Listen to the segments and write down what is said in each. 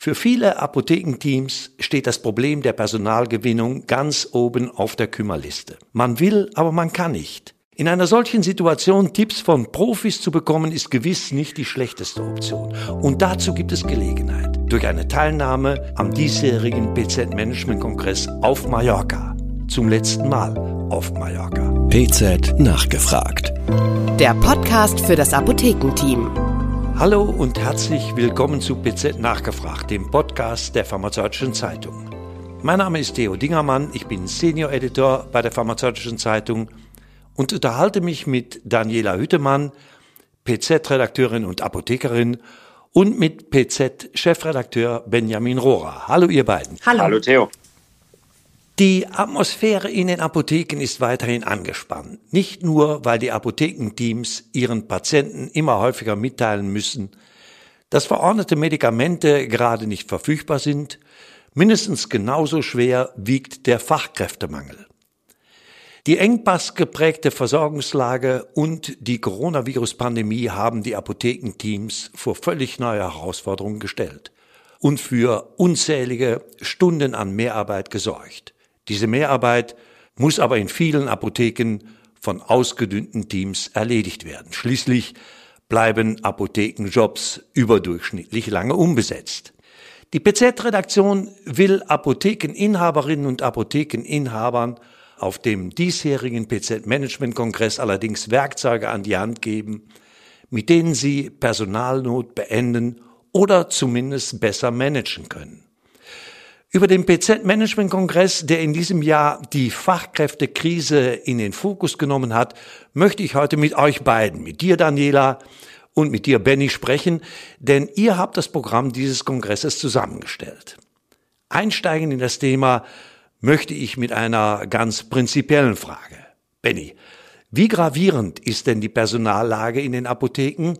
Für viele Apothekenteams steht das Problem der Personalgewinnung ganz oben auf der Kümmerliste. Man will, aber man kann nicht. In einer solchen Situation Tipps von Profis zu bekommen, ist gewiss nicht die schlechteste Option. Und dazu gibt es Gelegenheit. Durch eine Teilnahme am diesjährigen PZ Management Kongress auf Mallorca. Zum letzten Mal auf Mallorca. PZ nachgefragt. Der Podcast für das Apothekenteam. Hallo und herzlich willkommen zu PZ Nachgefragt, dem Podcast der Pharmazeutischen Zeitung. Mein Name ist Theo Dingermann, ich bin Senior Editor bei der Pharmazeutischen Zeitung und unterhalte mich mit Daniela Hüttemann, PZ-Redakteurin und Apothekerin und mit PZ-Chefredakteur Benjamin Rohrer. Hallo ihr beiden. Hallo. Hallo Theo. Die Atmosphäre in den Apotheken ist weiterhin angespannt. Nicht nur, weil die Apothekenteams ihren Patienten immer häufiger mitteilen müssen, dass verordnete Medikamente gerade nicht verfügbar sind, mindestens genauso schwer wiegt der Fachkräftemangel. Die engpassgeprägte Versorgungslage und die Coronavirus-Pandemie haben die Apothekenteams vor völlig neue Herausforderungen gestellt und für unzählige Stunden an Mehrarbeit gesorgt. Diese Mehrarbeit muss aber in vielen Apotheken von ausgedünnten Teams erledigt werden. Schließlich bleiben Apothekenjobs überdurchschnittlich lange unbesetzt. Die PZ-Redaktion will Apothekeninhaberinnen und Apothekeninhabern auf dem diesjährigen PZ-Management-Kongress allerdings Werkzeuge an die Hand geben, mit denen sie Personalnot beenden oder zumindest besser managen können. Über den PZ-Management-Kongress, der in diesem Jahr die Fachkräftekrise in den Fokus genommen hat, möchte ich heute mit euch beiden, mit dir Daniela und mit dir Benny sprechen, denn ihr habt das Programm dieses Kongresses zusammengestellt. Einsteigen in das Thema möchte ich mit einer ganz prinzipiellen Frage. Benny, wie gravierend ist denn die Personallage in den Apotheken?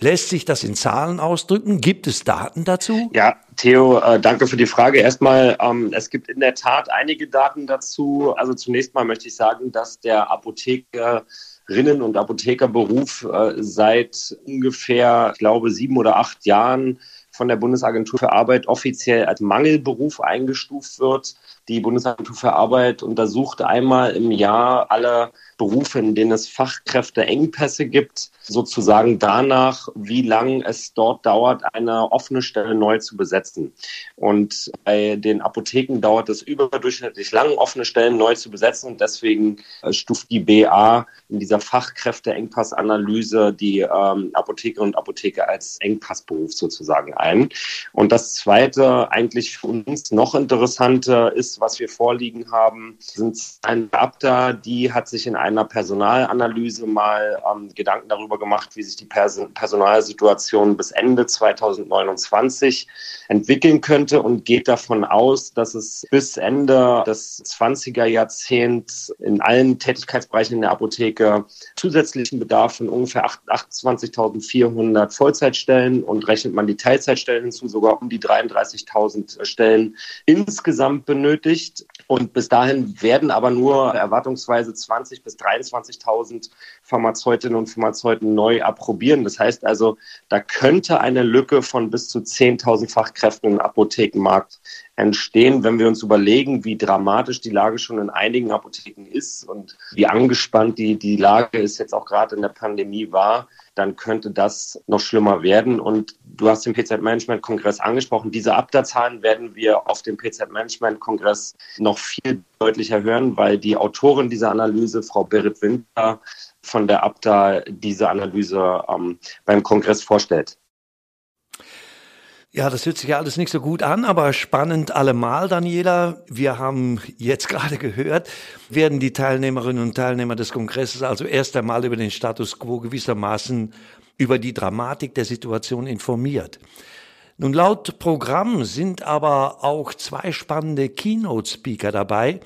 Lässt sich das in Zahlen ausdrücken? Gibt es Daten dazu? Ja, Theo, äh, danke für die Frage. Erstmal, ähm, es gibt in der Tat einige Daten dazu. Also zunächst mal möchte ich sagen, dass der Apothekerinnen- und Apothekerberuf äh, seit ungefähr, ich glaube, sieben oder acht Jahren von der Bundesagentur für Arbeit offiziell als Mangelberuf eingestuft wird. Die Bundesagentur für Arbeit untersucht einmal im Jahr alle Berufe, in denen es Fachkräfteengpässe gibt, sozusagen danach, wie lang es dort dauert, eine offene Stelle neu zu besetzen. Und bei den Apotheken dauert es überdurchschnittlich lang, offene Stellen neu zu besetzen. Und deswegen äh, stuft die BA in dieser Fachkräfteengpassanalyse die ähm, Apothekerinnen und Apotheker als Engpassberuf sozusagen ein. Und das Zweite, eigentlich für uns noch interessante, ist, was wir vorliegen haben, sind ein Abda, die hat sich in einer Personalanalyse mal ähm, Gedanken darüber gemacht, wie sich die Person Personalsituation bis Ende 2029 entwickeln könnte und geht davon aus, dass es bis Ende des 20er Jahrzehnts in allen Tätigkeitsbereichen in der Apotheke zusätzlichen Bedarf von ungefähr 28.400 Vollzeitstellen und rechnet man die Teilzeitstellen hinzu, sogar um die 33.000 Stellen insgesamt benötigt. Und bis dahin werden aber nur erwartungsweise 20.000 bis 23.000 Pharmazeutinnen und Pharmazeuten neu approbieren. Das heißt also, da könnte eine Lücke von bis zu 10.000 Fachkräften im Apothekenmarkt entstehen, wenn wir uns überlegen, wie dramatisch die Lage schon in einigen Apotheken ist und wie angespannt die, die Lage ist jetzt auch gerade in der Pandemie war, dann könnte das noch schlimmer werden. Und du hast den PZ-Management-Kongress angesprochen. Diese Abda-Zahlen werden wir auf dem PZ-Management-Kongress noch viel deutlicher hören, weil die Autorin dieser Analyse, Frau Berit Winter von der Abda, diese Analyse ähm, beim Kongress vorstellt. Ja, das hört sich ja alles nicht so gut an, aber spannend allemal, Daniela. Wir haben jetzt gerade gehört, werden die Teilnehmerinnen und Teilnehmer des Kongresses also erst einmal über den Status quo gewissermaßen über die Dramatik der Situation informiert. Nun, laut Programm sind aber auch zwei spannende Keynote-Speaker dabei,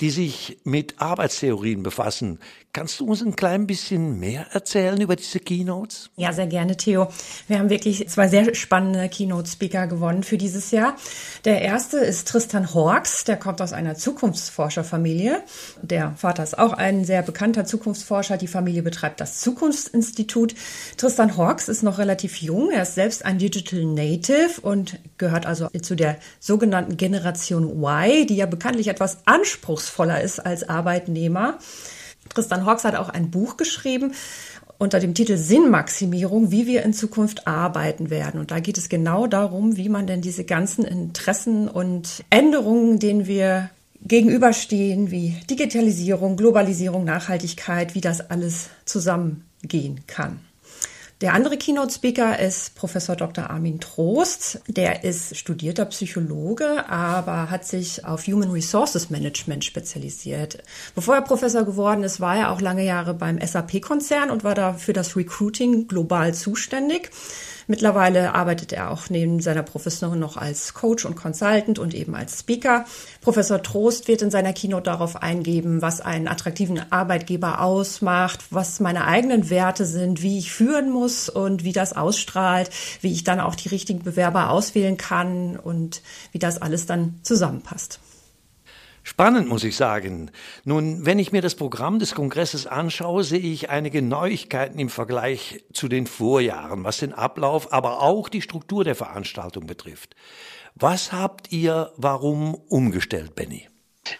die sich mit Arbeitstheorien befassen. Kannst du uns ein klein bisschen mehr erzählen über diese Keynotes? Ja, sehr gerne, Theo. Wir haben wirklich zwei sehr spannende Keynote-Speaker gewonnen für dieses Jahr. Der erste ist Tristan Horks, der kommt aus einer Zukunftsforscherfamilie. Der Vater ist auch ein sehr bekannter Zukunftsforscher. Die Familie betreibt das Zukunftsinstitut. Tristan Horks ist noch relativ jung. Er ist selbst ein Digital Native und gehört also zu der sogenannten Generation Y, die ja bekanntlich etwas anspruchsvoller ist als Arbeitnehmer. Tristan Hawks hat auch ein Buch geschrieben unter dem Titel Sinnmaximierung, wie wir in Zukunft arbeiten werden. Und da geht es genau darum, wie man denn diese ganzen Interessen und Änderungen, denen wir gegenüberstehen, wie Digitalisierung, Globalisierung, Nachhaltigkeit, wie das alles zusammengehen kann. Der andere Keynote-Speaker ist Professor Dr. Armin Trost. Der ist studierter Psychologe, aber hat sich auf Human Resources Management spezialisiert. Bevor er Professor geworden ist, war er auch lange Jahre beim SAP-Konzern und war da für das Recruiting global zuständig. Mittlerweile arbeitet er auch neben seiner Profession noch als Coach und Consultant und eben als Speaker. Professor Trost wird in seiner Keynote darauf eingeben, was einen attraktiven Arbeitgeber ausmacht, was meine eigenen Werte sind, wie ich führen muss und wie das ausstrahlt, wie ich dann auch die richtigen Bewerber auswählen kann und wie das alles dann zusammenpasst. Spannend, muss ich sagen. Nun, wenn ich mir das Programm des Kongresses anschaue, sehe ich einige Neuigkeiten im Vergleich zu den Vorjahren, was den Ablauf, aber auch die Struktur der Veranstaltung betrifft. Was habt ihr warum umgestellt, Benny?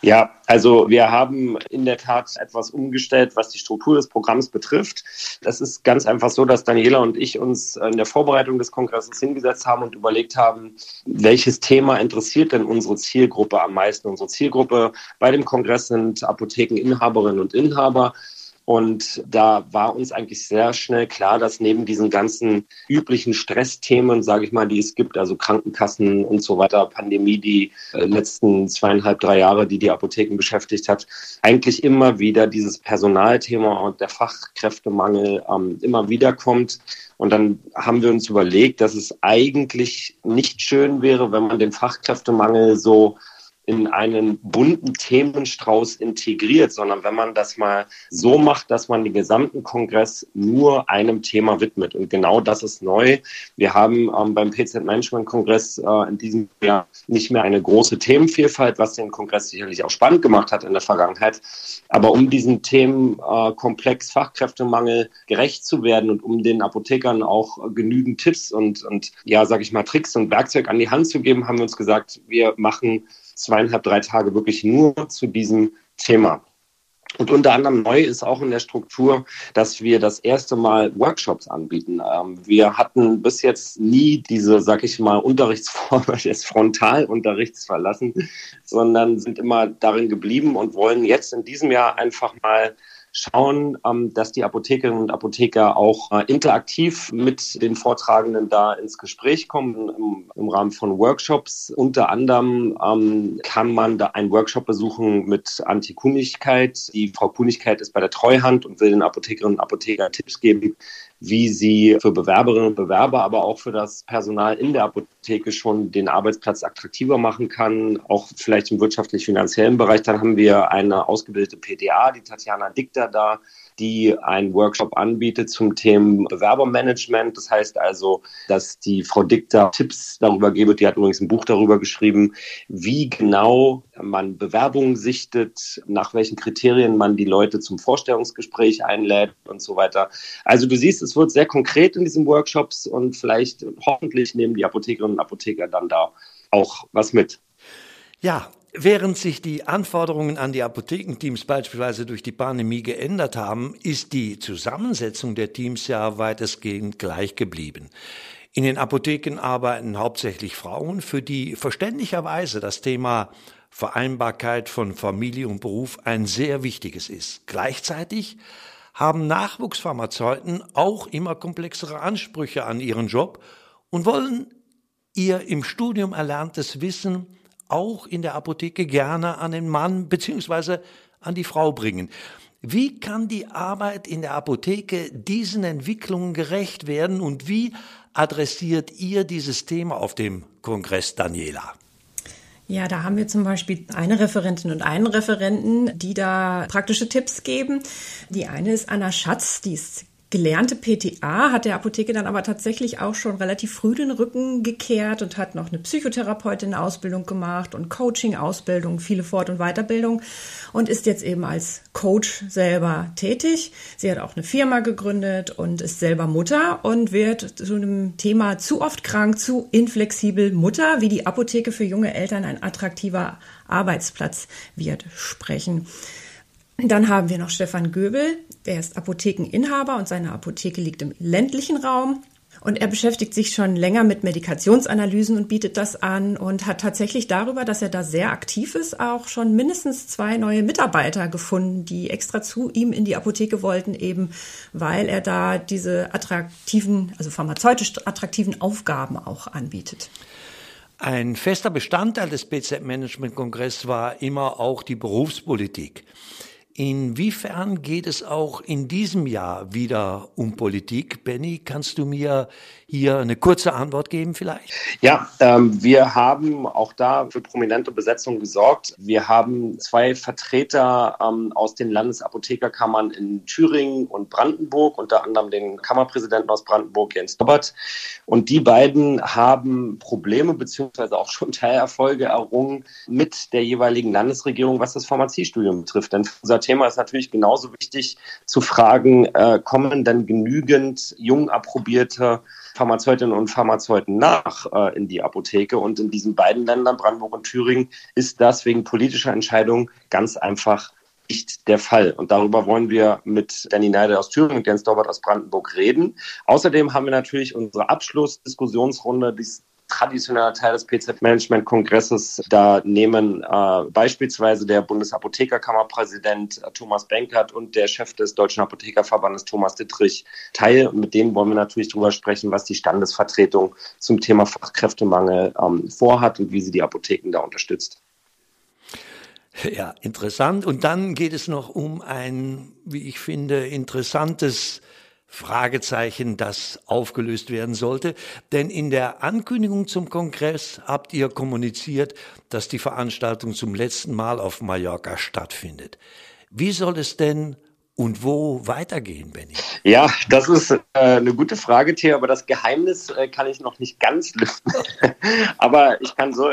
Ja, also wir haben in der Tat etwas umgestellt, was die Struktur des Programms betrifft. Das ist ganz einfach so, dass Daniela und ich uns in der Vorbereitung des Kongresses hingesetzt haben und überlegt haben, welches Thema interessiert denn unsere Zielgruppe am meisten. Unsere Zielgruppe bei dem Kongress sind Apothekeninhaberinnen und Inhaber. Und da war uns eigentlich sehr schnell klar, dass neben diesen ganzen üblichen Stressthemen, sage ich mal, die es gibt, also Krankenkassen und so weiter, Pandemie, die äh, letzten zweieinhalb, drei Jahre, die die Apotheken beschäftigt hat, eigentlich immer wieder dieses Personalthema und der Fachkräftemangel ähm, immer wieder kommt. Und dann haben wir uns überlegt, dass es eigentlich nicht schön wäre, wenn man den Fachkräftemangel so in einen bunten Themenstrauß integriert, sondern wenn man das mal so macht, dass man den gesamten Kongress nur einem Thema widmet. Und genau das ist neu. Wir haben ähm, beim PZ Management Kongress äh, in diesem Jahr nicht mehr eine große Themenvielfalt, was den Kongress sicherlich auch spannend gemacht hat in der Vergangenheit. Aber um diesen Themenkomplex äh, Fachkräftemangel gerecht zu werden und um den Apothekern auch genügend Tipps und, und ja, sage ich mal, Tricks und Werkzeug an die Hand zu geben, haben wir uns gesagt, wir machen zweieinhalb, drei Tage wirklich nur zu diesem Thema. Und unter anderem neu ist auch in der Struktur, dass wir das erste Mal Workshops anbieten. Ähm, wir hatten bis jetzt nie diese, sag ich mal, Unterrichtsform des Frontalunterrichts verlassen, sondern sind immer darin geblieben und wollen jetzt in diesem Jahr einfach mal schauen, ähm, dass die Apothekerinnen und Apotheker auch äh, interaktiv mit den Vortragenden da ins Gespräch kommen im, Rahmen von Workshops. Unter anderem ähm, kann man da einen Workshop besuchen mit Antikunigkeit. Die Frau Kunigkeit ist bei der Treuhand und will den Apothekerinnen und Apotheker Tipps geben, wie sie für Bewerberinnen und Bewerber, aber auch für das Personal in der Apotheke schon den Arbeitsplatz attraktiver machen kann, auch vielleicht im wirtschaftlich-finanziellen Bereich. Dann haben wir eine ausgebildete PDA, die Tatjana Dichter da, die einen Workshop anbietet zum Thema Bewerbermanagement. Das heißt also, dass die Frau Dichter Tipps darüber gebe, die hat übrigens ein Buch darüber geschrieben, wie genau man Bewerbungen sichtet, nach welchen Kriterien man die Leute zum Vorstellungsgespräch einlädt und so weiter. Also du siehst, es wird sehr konkret in diesen Workshops und vielleicht hoffentlich nehmen die Apothekerinnen und Apotheker dann da auch was mit. Ja, Während sich die Anforderungen an die Apothekenteams beispielsweise durch die Pandemie geändert haben, ist die Zusammensetzung der Teams ja weitestgehend gleich geblieben. In den Apotheken arbeiten hauptsächlich Frauen, für die verständlicherweise das Thema Vereinbarkeit von Familie und Beruf ein sehr wichtiges ist. Gleichzeitig haben Nachwuchspharmazeuten auch immer komplexere Ansprüche an ihren Job und wollen ihr im Studium erlerntes Wissen auch in der Apotheke gerne an den Mann beziehungsweise an die Frau bringen. Wie kann die Arbeit in der Apotheke diesen Entwicklungen gerecht werden und wie adressiert ihr dieses Thema auf dem Kongress, Daniela? Ja, da haben wir zum Beispiel eine Referentin und einen Referenten, die da praktische Tipps geben. Die eine ist Anna Schatz, die ist gelernte PTA, hat der Apotheke dann aber tatsächlich auch schon relativ früh den Rücken gekehrt und hat noch eine Psychotherapeutin-Ausbildung gemacht und Coaching-Ausbildung, viele Fort- und Weiterbildung und ist jetzt eben als Coach selber tätig. Sie hat auch eine Firma gegründet und ist selber Mutter und wird zu einem Thema zu oft krank, zu inflexibel Mutter, wie die Apotheke für junge Eltern ein attraktiver Arbeitsplatz wird sprechen. Dann haben wir noch Stefan Göbel, der ist Apothekeninhaber und seine Apotheke liegt im ländlichen Raum. Und er beschäftigt sich schon länger mit Medikationsanalysen und bietet das an und hat tatsächlich darüber, dass er da sehr aktiv ist, auch schon mindestens zwei neue Mitarbeiter gefunden, die extra zu ihm in die Apotheke wollten, eben weil er da diese attraktiven, also pharmazeutisch attraktiven Aufgaben auch anbietet. Ein fester Bestandteil des BZ-Management-Kongresses war immer auch die Berufspolitik. Inwiefern geht es auch in diesem Jahr wieder um Politik? Benny, kannst du mir hier eine kurze Antwort geben vielleicht? Ja, ähm, wir haben auch da für prominente Besetzung gesorgt. Wir haben zwei Vertreter ähm, aus den Landesapothekerkammern in Thüringen und Brandenburg, unter anderem den Kammerpräsidenten aus Brandenburg, Jens Dobbert. Und die beiden haben Probleme beziehungsweise auch schon Teilerfolge errungen mit der jeweiligen Landesregierung, was das Pharmaziestudium betrifft. Denn unser Thema ist natürlich genauso wichtig zu fragen, äh, kommen denn genügend jung approbierte Pharmazeutinnen und Pharmazeuten nach äh, in die Apotheke. Und in diesen beiden Ländern, Brandenburg und Thüringen, ist das wegen politischer Entscheidungen ganz einfach nicht der Fall. Und darüber wollen wir mit Danny Neide aus Thüringen und Jens Dorbert aus Brandenburg reden. Außerdem haben wir natürlich unsere Abschlussdiskussionsrunde, die traditioneller Teil des PZ-Management-Kongresses. Da nehmen äh, beispielsweise der Bundesapothekerkammerpräsident äh, Thomas Benkert und der Chef des Deutschen Apothekerverbandes Thomas Dittrich teil. Mit denen wollen wir natürlich darüber sprechen, was die Standesvertretung zum Thema Fachkräftemangel ähm, vorhat und wie sie die Apotheken da unterstützt. Ja, interessant. Und dann geht es noch um ein, wie ich finde, interessantes Fragezeichen, das aufgelöst werden sollte. Denn in der Ankündigung zum Kongress habt ihr kommuniziert, dass die Veranstaltung zum letzten Mal auf Mallorca stattfindet. Wie soll es denn und wo weitergehen, Benny? Ja, das ist äh, eine gute Frage, Theo, aber das Geheimnis äh, kann ich noch nicht ganz lüften. aber ich kann, so,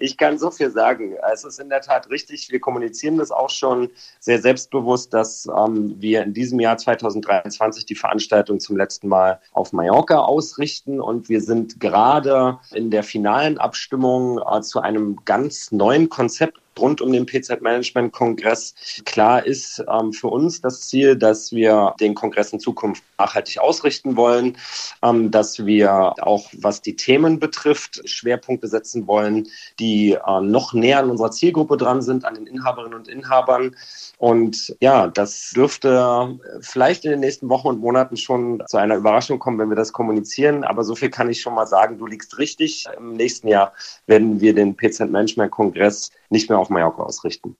ich kann so viel sagen. Es ist in der Tat richtig, wir kommunizieren das auch schon sehr selbstbewusst, dass ähm, wir in diesem Jahr 2023 die Veranstaltung zum letzten Mal auf Mallorca ausrichten und wir sind gerade in der finalen Abstimmung äh, zu einem ganz neuen Konzept rund um den PZ-Management-Kongress. Klar ist ähm, für uns das Ziel, dass wir den Kongress in Zukunft nachhaltig ausrichten wollen, ähm, dass wir auch, was die Themen betrifft, Schwerpunkte setzen wollen, die äh, noch näher an unserer Zielgruppe dran sind, an den Inhaberinnen und Inhabern. Und ja, das dürfte vielleicht in den nächsten Wochen und Monaten schon zu einer Überraschung kommen, wenn wir das kommunizieren. Aber so viel kann ich schon mal sagen, du liegst richtig. Im nächsten Jahr werden wir den PZ-Management-Kongress nicht mehr auf Mallorca ausrichten.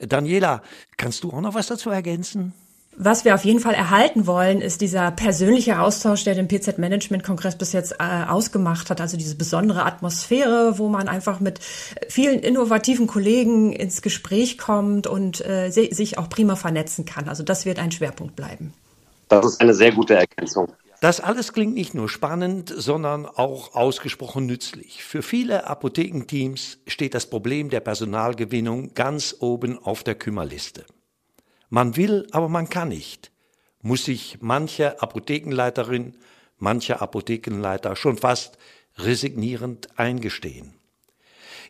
Daniela, kannst du auch noch was dazu ergänzen? Was wir auf jeden Fall erhalten wollen, ist dieser persönliche Austausch, der den PZ-Management-Kongress bis jetzt äh, ausgemacht hat. Also diese besondere Atmosphäre, wo man einfach mit vielen innovativen Kollegen ins Gespräch kommt und äh, sich auch prima vernetzen kann. Also das wird ein Schwerpunkt bleiben. Das ist eine sehr gute Ergänzung. Das alles klingt nicht nur spannend, sondern auch ausgesprochen nützlich. Für viele Apothekenteams steht das Problem der Personalgewinnung ganz oben auf der Kümmerliste. Man will, aber man kann nicht, muss sich manche Apothekenleiterin, mancher Apothekenleiter schon fast resignierend eingestehen.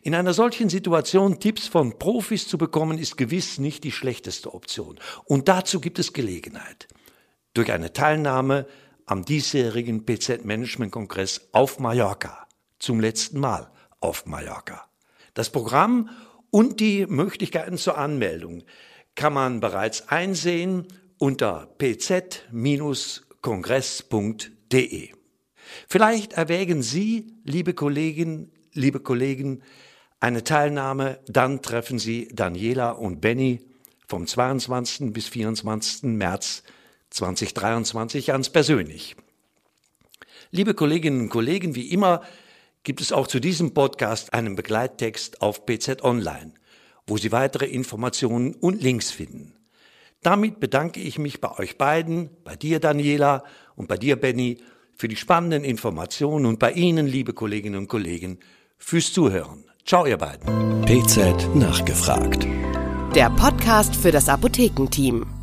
In einer solchen Situation Tipps von Profis zu bekommen, ist gewiss nicht die schlechteste Option. Und dazu gibt es Gelegenheit. Durch eine Teilnahme am diesjährigen PZ-Management-Kongress auf Mallorca. Zum letzten Mal auf Mallorca. Das Programm und die Möglichkeiten zur Anmeldung kann man bereits einsehen unter pz-kongress.de. Vielleicht erwägen Sie, liebe Kolleginnen, liebe Kollegen, eine Teilnahme, dann treffen Sie Daniela und Benny vom 22. bis 24. März 2023 ganz persönlich. Liebe Kolleginnen und Kollegen, wie immer gibt es auch zu diesem Podcast einen Begleittext auf PZ Online, wo Sie weitere Informationen und Links finden. Damit bedanke ich mich bei euch beiden, bei dir Daniela und bei dir Benny, für die spannenden Informationen und bei Ihnen, liebe Kolleginnen und Kollegen, fürs Zuhören. Ciao, ihr beiden. PZ nachgefragt. Der Podcast für das Apothekenteam.